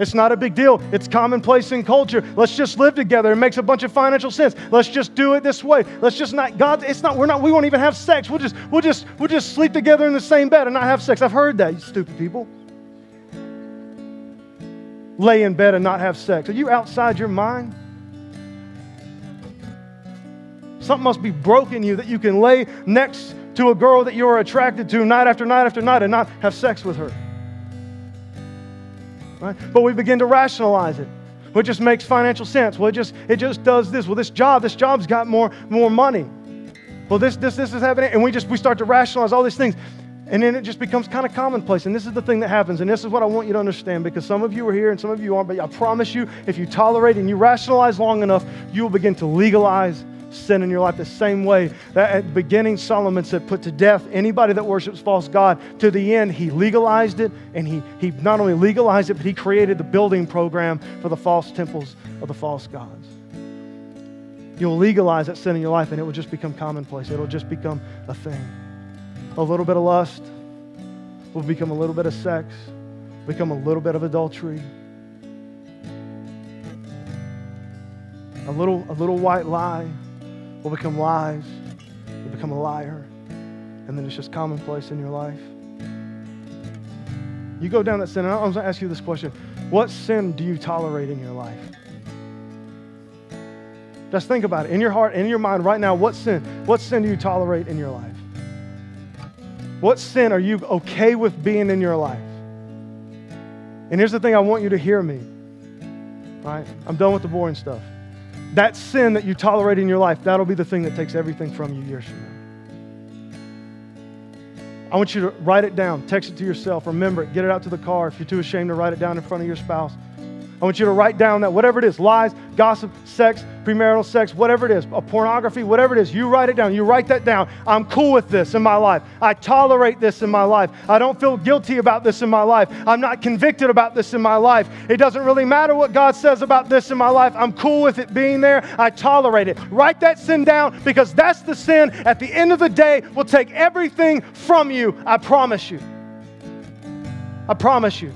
It's not a big deal. It's commonplace in culture. Let's just live together. It makes a bunch of financial sense. Let's just do it this way. Let's just not God, it's not we're not we won't even have sex. We'll just we'll just we'll just sleep together in the same bed and not have sex. I've heard that, you stupid people. Lay in bed and not have sex. Are you outside your mind? Something must be broken you that you can lay next to a girl that you are attracted to night after night after night and not have sex with her. Right? But we begin to rationalize it. Well, it just makes financial sense. Well, it just, it just does this. Well, this job, this job's got more, more money. Well, this, this, this is happening. And we just, we start to rationalize all these things. And then it just becomes kind of commonplace. And this is the thing that happens. And this is what I want you to understand because some of you are here and some of you aren't. But I promise you, if you tolerate and you rationalize long enough, you will begin to legalize sin in your life the same way that at the beginning Solomon said, put to death anybody that worships false God. To the end, he legalized it, and he, he not only legalized it, but he created the building program for the false temples of the false gods. You'll legalize that sin in your life, and it will just become commonplace. It'll just become a thing. A little bit of lust will become a little bit of sex, become a little bit of adultery. A little, a little white lie will become lies. You'll become a liar. And then it's just commonplace in your life. You go down that sin, and I was going to ask you this question What sin do you tolerate in your life? Just think about it. In your heart, in your mind right now, what sin? What sin do you tolerate in your life? What sin are you okay with being in your life? And here's the thing I want you to hear me. All right? I'm done with the boring stuff. That sin that you tolerate in your life, that'll be the thing that takes everything from you years from now. I want you to write it down, text it to yourself, remember it, get it out to the car if you're too ashamed to write it down in front of your spouse. I want you to write down that whatever it is lies, gossip, sex, premarital sex, whatever it is, a pornography, whatever it is, you write it down. You write that down. I'm cool with this in my life. I tolerate this in my life. I don't feel guilty about this in my life. I'm not convicted about this in my life. It doesn't really matter what God says about this in my life. I'm cool with it being there. I tolerate it. Write that sin down because that's the sin at the end of the day will take everything from you. I promise you. I promise you.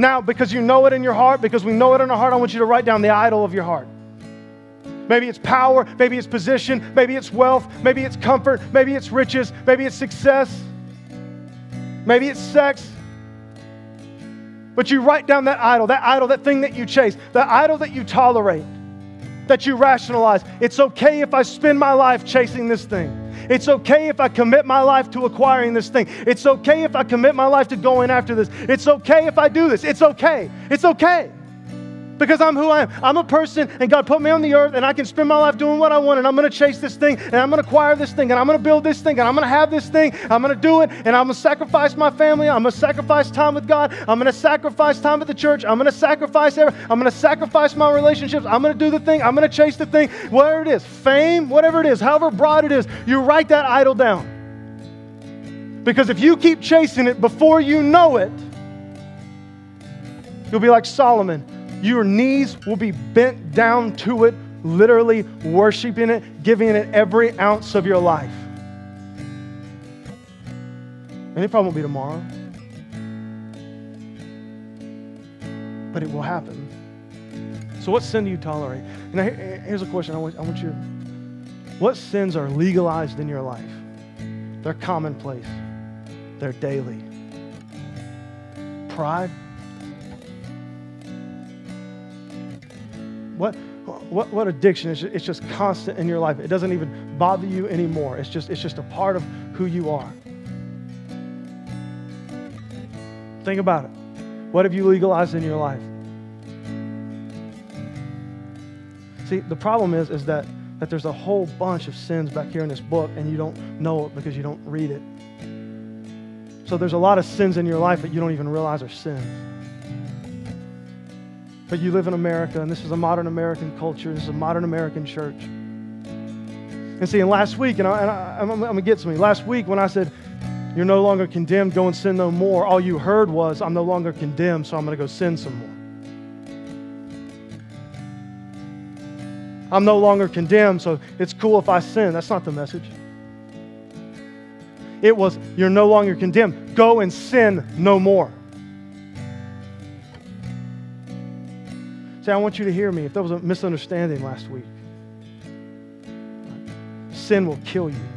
Now, because you know it in your heart, because we know it in our heart, I want you to write down the idol of your heart. Maybe it's power, maybe it's position, maybe it's wealth, maybe it's comfort, maybe it's riches, maybe it's success, maybe it's sex. But you write down that idol, that idol, that thing that you chase, that idol that you tolerate, that you rationalize. It's okay if I spend my life chasing this thing. It's okay if I commit my life to acquiring this thing. It's okay if I commit my life to going after this. It's okay if I do this. It's okay. It's okay because I'm who I am. I'm a person, and God put me on the earth, and I can spend my life doing what I want, and I'm going to chase this thing, and I'm going to acquire this thing, and I'm going to build this thing, and I'm going to have this thing. I'm going to do it, and I'm going to sacrifice my family. I'm going to sacrifice time with God. I'm going to sacrifice time at the church. I'm going to sacrifice everything. I'm going to sacrifice my relationships. I'm going to do the thing. I'm going to chase the thing, whatever it is, fame, whatever it is, however broad it is. You write that idol down. Because if you keep chasing it before you know it, you'll be like Solomon your knees will be bent down to it, literally worshiping it, giving it every ounce of your life. And it probably won't be tomorrow, but it will happen. So, what sin do you tolerate? Now, here's a question I want, I want you What sins are legalized in your life? They're commonplace, they're daily. Pride, What, what, what addiction? It's just, it's just constant in your life. It doesn't even bother you anymore. It's just, it's just a part of who you are. Think about it. What have you legalized in your life? See, the problem is, is that, that there's a whole bunch of sins back here in this book, and you don't know it because you don't read it. So there's a lot of sins in your life that you don't even realize are sins. But you live in America, and this is a modern American culture, this is a modern American church. And see, and last week, and, I, I'm going to get to me, last week when I said, You're no longer condemned, go and sin no more, all you heard was, I'm no longer condemned, so I'm going to go sin some more. I'm no longer condemned, so it's cool if I sin. That's not the message. It was, You're no longer condemned, go and sin no more. See, I want you to hear me if there was a misunderstanding last week sin will kill you.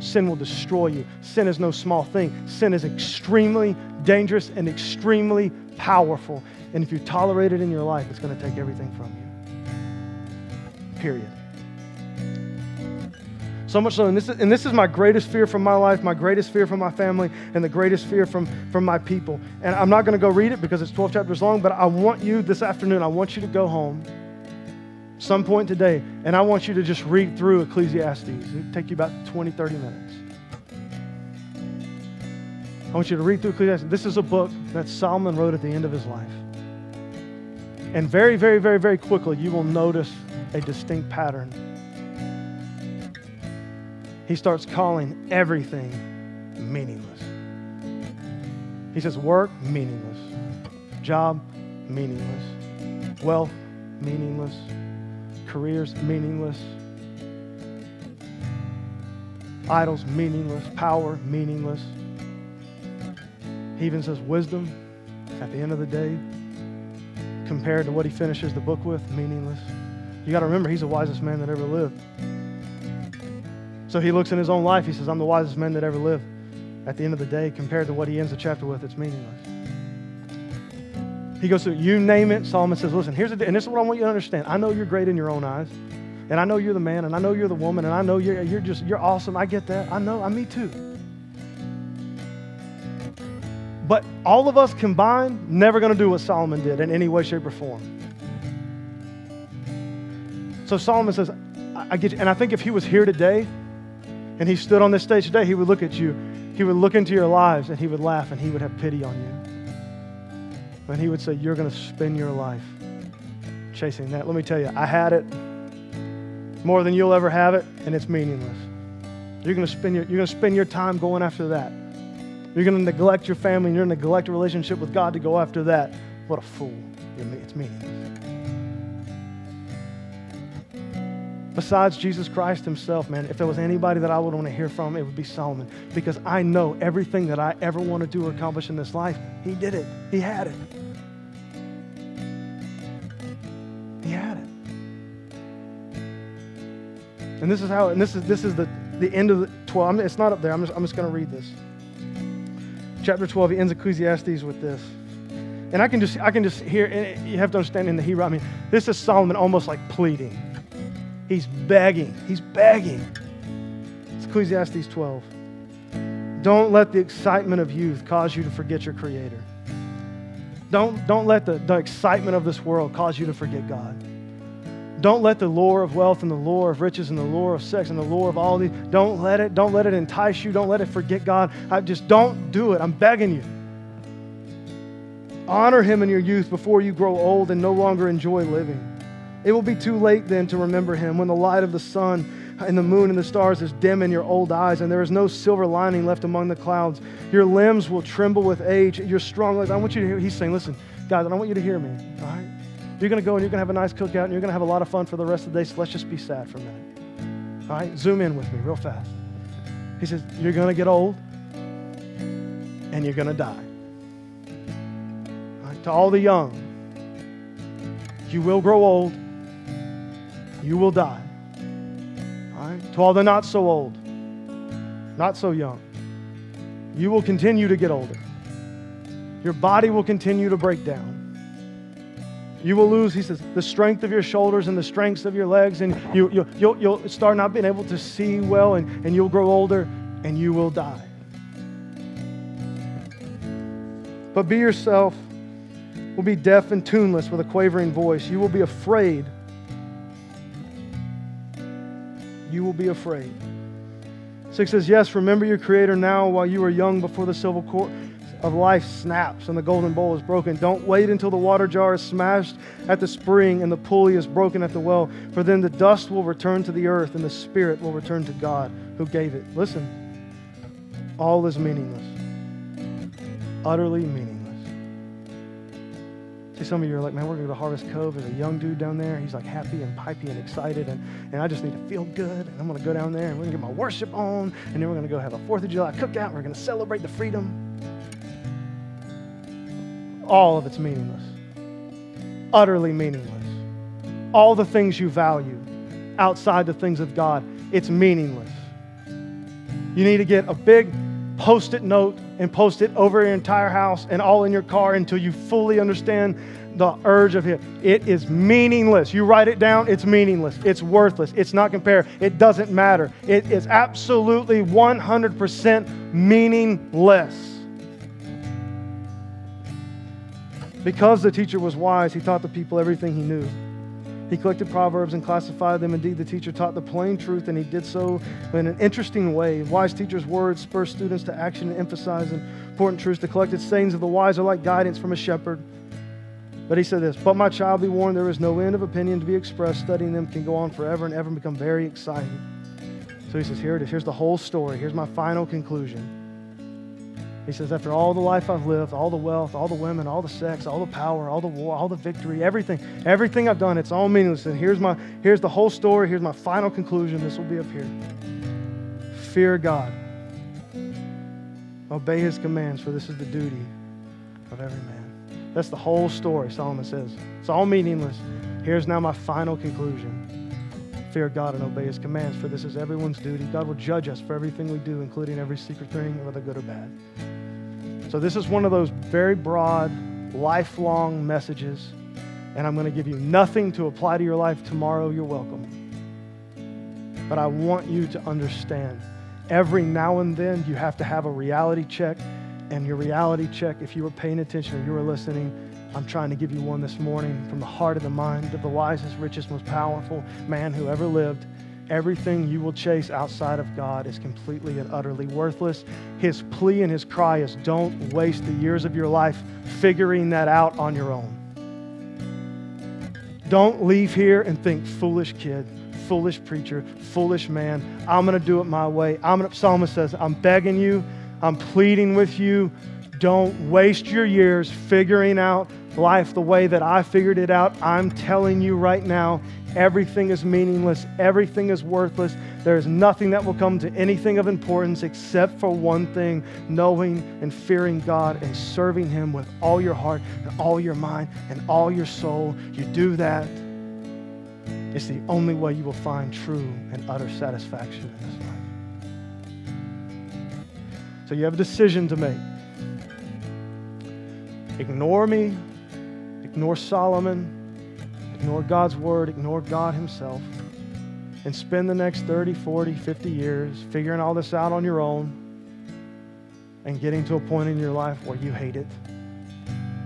Sin will destroy you. Sin is no small thing. Sin is extremely dangerous and extremely powerful. And if you tolerate it in your life, it's going to take everything from you. Period. So much so, and this, is, and this is my greatest fear from my life, my greatest fear from my family, and the greatest fear from, from my people. And I'm not going to go read it because it's 12 chapters long, but I want you this afternoon, I want you to go home some point today, and I want you to just read through Ecclesiastes. It'll take you about 20, 30 minutes. I want you to read through Ecclesiastes. This is a book that Solomon wrote at the end of his life. And very, very, very, very quickly, you will notice a distinct pattern. He starts calling everything meaningless. He says, work, meaningless. Job, meaningless. Wealth, meaningless careers meaningless, idols meaningless, power meaningless. He even says wisdom at the end of the day, compared to what he finishes the book with, meaningless. You got to remember, he's the wisest man that ever lived. So he looks in his own life, he says, I'm the wisest man that ever lived. At the end of the day, compared to what he ends the chapter with, it's meaningless. He goes you name it. Solomon says, listen, here's the, and this is what I want you to understand. I know you're great in your own eyes. And I know you're the man, and I know you're the woman, and I know you're, you're just, you're awesome. I get that. I know, I me too. But all of us combined, never going to do what Solomon did in any way, shape, or form. So Solomon says, I get you. And I think if he was here today and he stood on this stage today, he would look at you, he would look into your lives, and he would laugh, and he would have pity on you. And he would say, You're going to spend your life chasing that. Let me tell you, I had it more than you'll ever have it, and it's meaningless. You're going to spend your, you're going to spend your time going after that. You're going to neglect your family, and you're going to neglect a relationship with God to go after that. What a fool. It's meaningless. Besides Jesus Christ himself, man, if there was anybody that I would want to hear from, it would be Solomon. Because I know everything that I ever want to do or accomplish in this life, he did it. He had it. He had it. And this is how, and this is this is the, the end of the 12. it's not up there. I'm just, I'm just going to read this. Chapter 12, he ends Ecclesiastes with this. And I can just I can just hear, you have to understand in the Hebrew, I mean, this is Solomon almost like pleading. He's begging. He's begging. It's Ecclesiastes 12. Don't let the excitement of youth cause you to forget your Creator. Don't, don't let the, the excitement of this world cause you to forget God. Don't let the lure of wealth and the lure of riches and the lure of sex and the lure of all these, don't let it, don't let it entice you. Don't let it forget God. I just don't do it. I'm begging you. Honor him in your youth before you grow old and no longer enjoy living. It will be too late then to remember him when the light of the sun and the moon and the stars is dim in your old eyes and there is no silver lining left among the clouds. Your limbs will tremble with age. Your strong legs. I want you to hear. He's saying, listen, guys, I want you to hear me. All right? You're going to go and you're going to have a nice cookout and you're going to have a lot of fun for the rest of the day. So let's just be sad for a minute. All right? Zoom in with me real fast. He says, you're going to get old and you're going to die. All right? To all the young, you will grow old you will die. All right? To all the not so old, not so young, you will continue to get older. Your body will continue to break down. You will lose, he says, the strength of your shoulders and the strength of your legs, and you, you, you'll, you'll start not being able to see well, and, and you'll grow older, and you will die. But be yourself, will be deaf and tuneless with a quavering voice. You will be afraid. You will be afraid. Six says, Yes, remember your Creator now while you are young before the silver cord of life snaps and the golden bowl is broken. Don't wait until the water jar is smashed at the spring and the pulley is broken at the well, for then the dust will return to the earth and the spirit will return to God who gave it. Listen, all is meaningless, utterly meaningless. See, some of you are like, man, we're going to go to Harvest Cove. There's a young dude down there. He's like happy and pipey and excited, and, and I just need to feel good. And I'm going to go down there and we're going to get my worship on, and then we're going to go have a 4th of July cookout. And we're going to celebrate the freedom all of it's meaningless. Utterly meaningless. All the things you value outside the things of God, it's meaningless. You need to get a big post it note and post it over your entire house and all in your car until you fully understand the urge of Him. It is meaningless. You write it down, it's meaningless. It's worthless. It's not compared. It doesn't matter. It is absolutely 100% meaningless. Because the teacher was wise, he taught the people everything he knew. He collected proverbs and classified them. Indeed, the teacher taught the plain truth, and he did so in an interesting way. Wise teachers' words spur students to action and emphasize important truths. The collected sayings of the wise are like guidance from a shepherd. But he said this But my child, be warned, there is no end of opinion to be expressed. Studying them can go on forever and ever and become very exciting. So he says, Here it is. Here's the whole story. Here's my final conclusion. He says, after all the life I've lived, all the wealth, all the women, all the sex, all the power, all the war, all the victory, everything, everything I've done, it's all meaningless. And here's my here's the whole story, here's my final conclusion. This will be up here. Fear God. Obey his commands, for this is the duty of every man. That's the whole story, Solomon says. It's all meaningless. Here's now my final conclusion. Fear God and obey his commands, for this is everyone's duty. God will judge us for everything we do, including every secret thing, whether good or bad. So, this is one of those very broad, lifelong messages, and I'm going to give you nothing to apply to your life tomorrow. You're welcome. But I want you to understand every now and then you have to have a reality check. And your reality check, if you were paying attention or you were listening, I'm trying to give you one this morning from the heart of the mind of the wisest, richest, most powerful man who ever lived. Everything you will chase outside of God is completely and utterly worthless. His plea and his cry is don't waste the years of your life figuring that out on your own. Don't leave here and think, foolish kid, foolish preacher, foolish man. I'm going to do it my way. I'm gonna, Psalmist says, I'm begging you, I'm pleading with you. Don't waste your years figuring out life the way that I figured it out. I'm telling you right now, everything is meaningless, everything is worthless. There is nothing that will come to anything of importance except for one thing knowing and fearing God and serving Him with all your heart and all your mind and all your soul. You do that, it's the only way you will find true and utter satisfaction in this life. So you have a decision to make. Ignore me Ignore Solomon, ignore God's word, ignore God Himself, and spend the next 30, 40, 50 years figuring all this out on your own and getting to a point in your life where you hate it.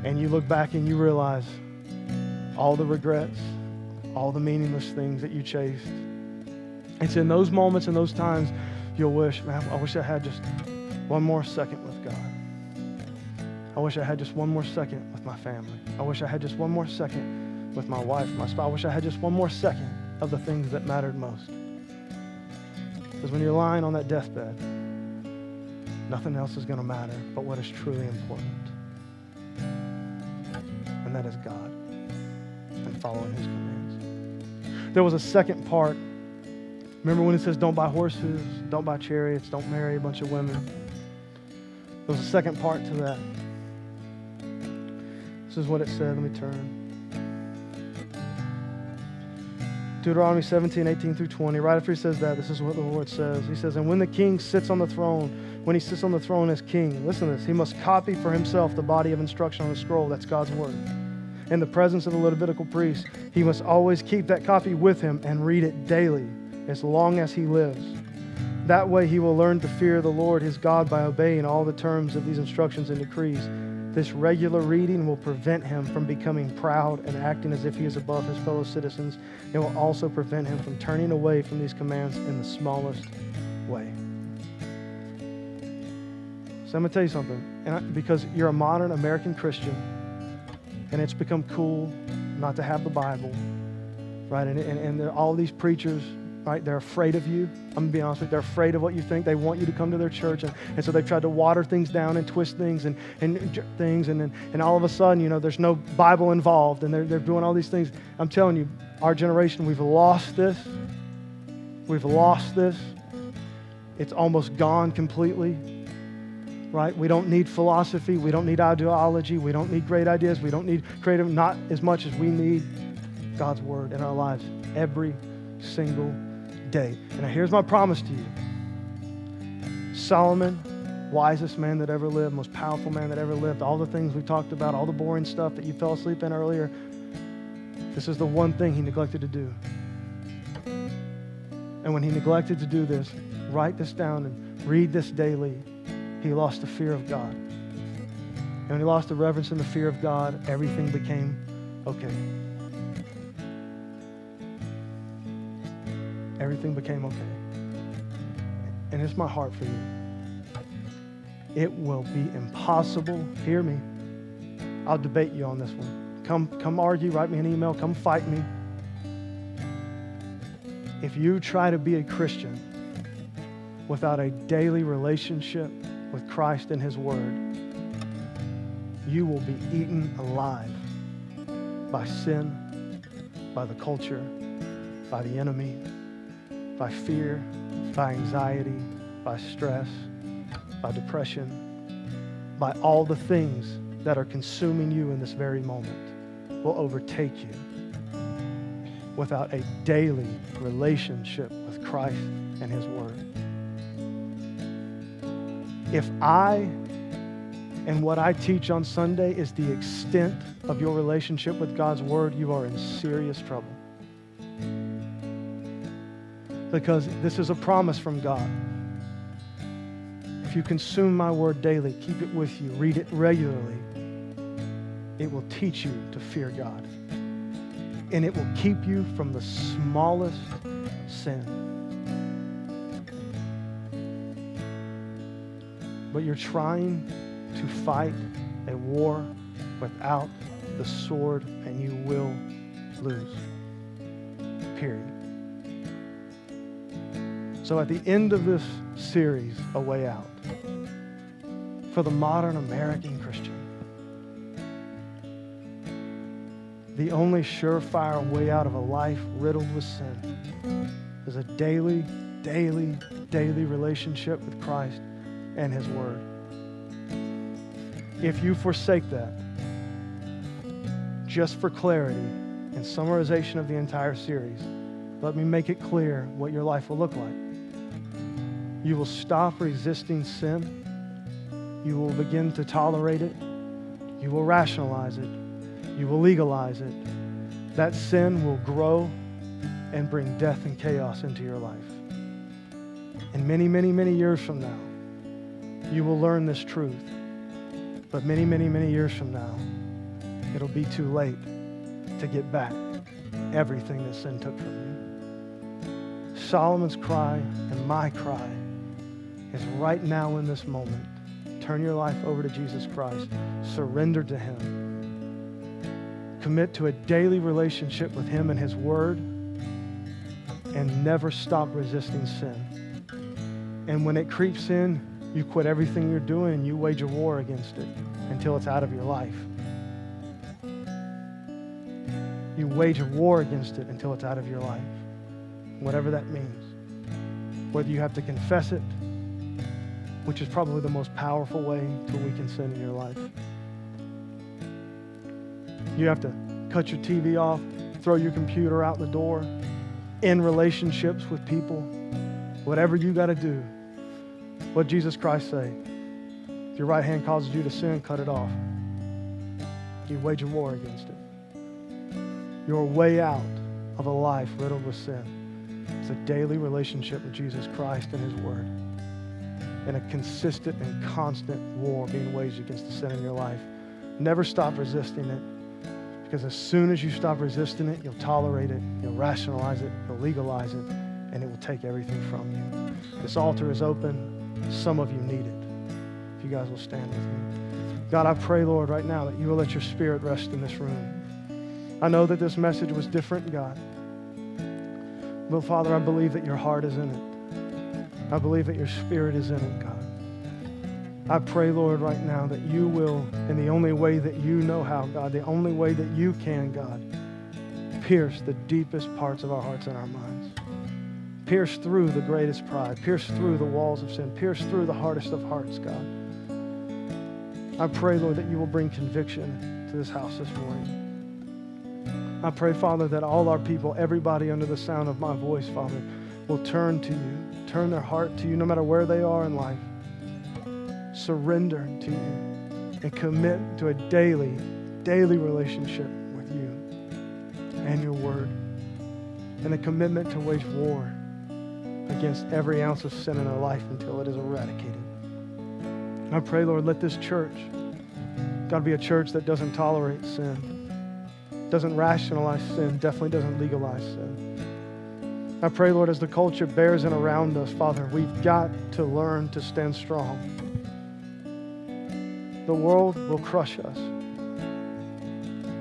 And you look back and you realize all the regrets, all the meaningless things that you chased. It's in those moments and those times you'll wish, man, I wish I had just one more second with God. I wish I had just one more second with my family. I wish I had just one more second with my wife, my spouse. I wish I had just one more second of the things that mattered most. Because when you're lying on that deathbed, nothing else is going to matter but what is truly important. And that is God and following his commands. There was a second part. Remember when it says, don't buy horses, don't buy chariots, don't marry a bunch of women? There was a second part to that. This is what it said. Let me turn. Deuteronomy 17, 18 through 20. Right after he says that, this is what the Lord says. He says, And when the king sits on the throne, when he sits on the throne as king, listen to this, he must copy for himself the body of instruction on the scroll. That's God's word. In the presence of the Levitical priest, he must always keep that copy with him and read it daily as long as he lives. That way he will learn to fear the Lord his God by obeying all the terms of these instructions and decrees This regular reading will prevent him from becoming proud and acting as if he is above his fellow citizens. It will also prevent him from turning away from these commands in the smallest way. So I'm going to tell you something. And I, because you're a modern American Christian, and it's become cool not to have the Bible, right? And, and, and all these preachers, right? They're afraid of you. I'm going to be honest with you. They're afraid of what you think. They want you to come to their church. And, and so they've tried to water things down and twist things and, and things. And, and, and all of a sudden, you know, there's no Bible involved. And they're, they're doing all these things. I'm telling you, our generation, we've lost this. We've lost this. It's almost gone completely right? We don't need philosophy. We don't need ideology. We don't need great ideas. We don't need creative, not as much as we need God's word in our lives every single day. And here's my promise to you Solomon, wisest man that ever lived, most powerful man that ever lived, all the things we talked about, all the boring stuff that you fell asleep in earlier, this is the one thing he neglected to do. And when he neglected to do this, write this down and read this daily he lost the fear of God. And when he lost the reverence and the fear of God, everything became okay. Everything became okay. And it's my heart for you. It will be impossible. Hear me. I'll debate you on this one. Come, come argue, write me an email, come fight me. If you try to be a Christian without a daily relationship with Christ and His Word, you will be eaten alive by sin, by the culture, by the enemy, by fear, by anxiety, by stress, by depression, by all the things that are consuming you in this very moment will overtake you without a daily relationship with Christ and His Word. If I and what I teach on Sunday is the extent of your relationship with God's Word, you are in serious trouble. Because this is a promise from God. If you consume my Word daily, keep it with you, read it regularly, it will teach you to fear God. And it will keep you from the smallest sin. but you're trying to fight a war without the sword, and you will lose. Period. So, at the end of this series, A Way Out, for the modern American Christian, the only surefire way out of a life riddled with sin is a daily, daily, daily relationship with Christ and His Word. If you forsake that, just for clarity and summarization of the entire series, let me make it clear what your life will look like. You will stop resisting sin. You will begin to tolerate it. You will rationalize it. You will legalize it. That sin will grow and bring death and chaos into your life. And many, many, many years from now, you will learn this truth. But many, many, many years from now, it'll be too late to get back everything that sin took from you. Solomon's cry and my cry is right now in this moment. Turn your life over to Jesus Christ. Surrender to Him. Commit to a daily relationship with Him and His Word. And never stop resisting sin. And when it creeps in, you quit everything you're doing and you wage a war against it until it's out of your life. You wage a war against it until it's out of your life, whatever that means. Whether you have to confess it, which is probably the most powerful way to weaken sin in your life. You have to cut your TV off, throw your computer out the door, end relationships with people, whatever you got to do what Jesus Christ say? If your right hand causes you to sin, cut it off. You wage a war against it. Your way out of a life riddled with sin is a daily relationship with Jesus Christ and His Word. And a consistent and constant war being waged against the sin in your life Never stop resisting it. Because as soon as you stop resisting it, you'll tolerate it, you'll rationalize it, you'll legalize it, and it will take everything from you. This altar is open. Some of you need it. If you guys will stand with me. God, I pray, Lord, right now that you will let your spirit rest in this room. I know that this message was different, God. But Father, I believe that your heart is in it. I believe that your spirit is in it, God. I pray, Lord, right now that you will, in the only way that you know how, God, the only way that you can, God, pierce the deepest parts of our hearts and our minds. Pierce through the greatest pride. Pierce through the walls of sin. Pierce through the hardest of hearts, God. I pray, Lord, that you will bring conviction to this house this morning. I pray, Father, that all our people, everybody under the sound of my voice, Father, will turn to you, turn their heart to you, no matter where they are in life surrender to you and commit to a daily, daily relationship with you and your word and a commitment to wage war against every ounce of sin in our life until it is eradicated. I pray, Lord, let this church, God, be a church that doesn't tolerate sin, doesn't rationalize sin, definitely doesn't legalize sin. I pray, Lord, as the culture bears in around us, Father, we've got to learn to stand strong the world will crush us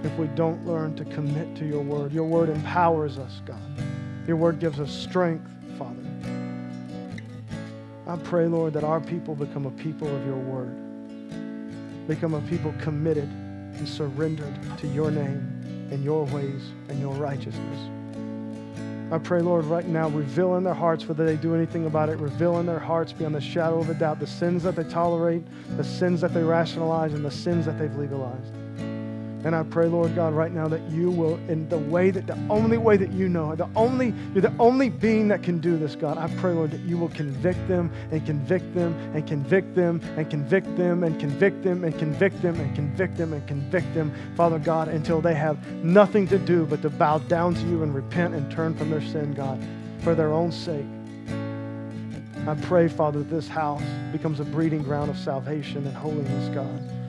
if we don't learn to commit to your word. Your word empowers us, God. Your word gives us strength, Father. I pray, Lord, that our people become a people of your word, become a people committed and surrendered to your name and your ways and your righteousness. I pray, Lord, right now, reveal in their hearts whether they do anything about it. Reveal in their hearts beyond the shadow of a doubt the sins that they tolerate, the sins that they rationalize, and the sins that they've legalized. And I pray, Lord God, right now that you will, in the way that the only way that you know, the only, you're the only being that can do this, God. I pray, Lord, that you will convict them and convict them and convict them and convict them and convict them and convict them and convict them and convict them, Father God, until they have nothing to do but to bow down to you and repent and turn from their sin, God, for their own sake. I pray, Father, that this house becomes a breeding ground of salvation and holiness, God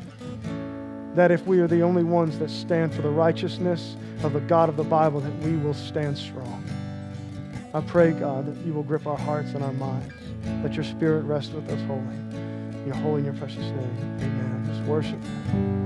that if we are the only ones that stand for the righteousness of the God of the Bible, that we will stand strong. I pray, God, that you will grip our hearts and our minds. Let your spirit rest with us wholly. In your holy and your precious name. Amen. Just worship.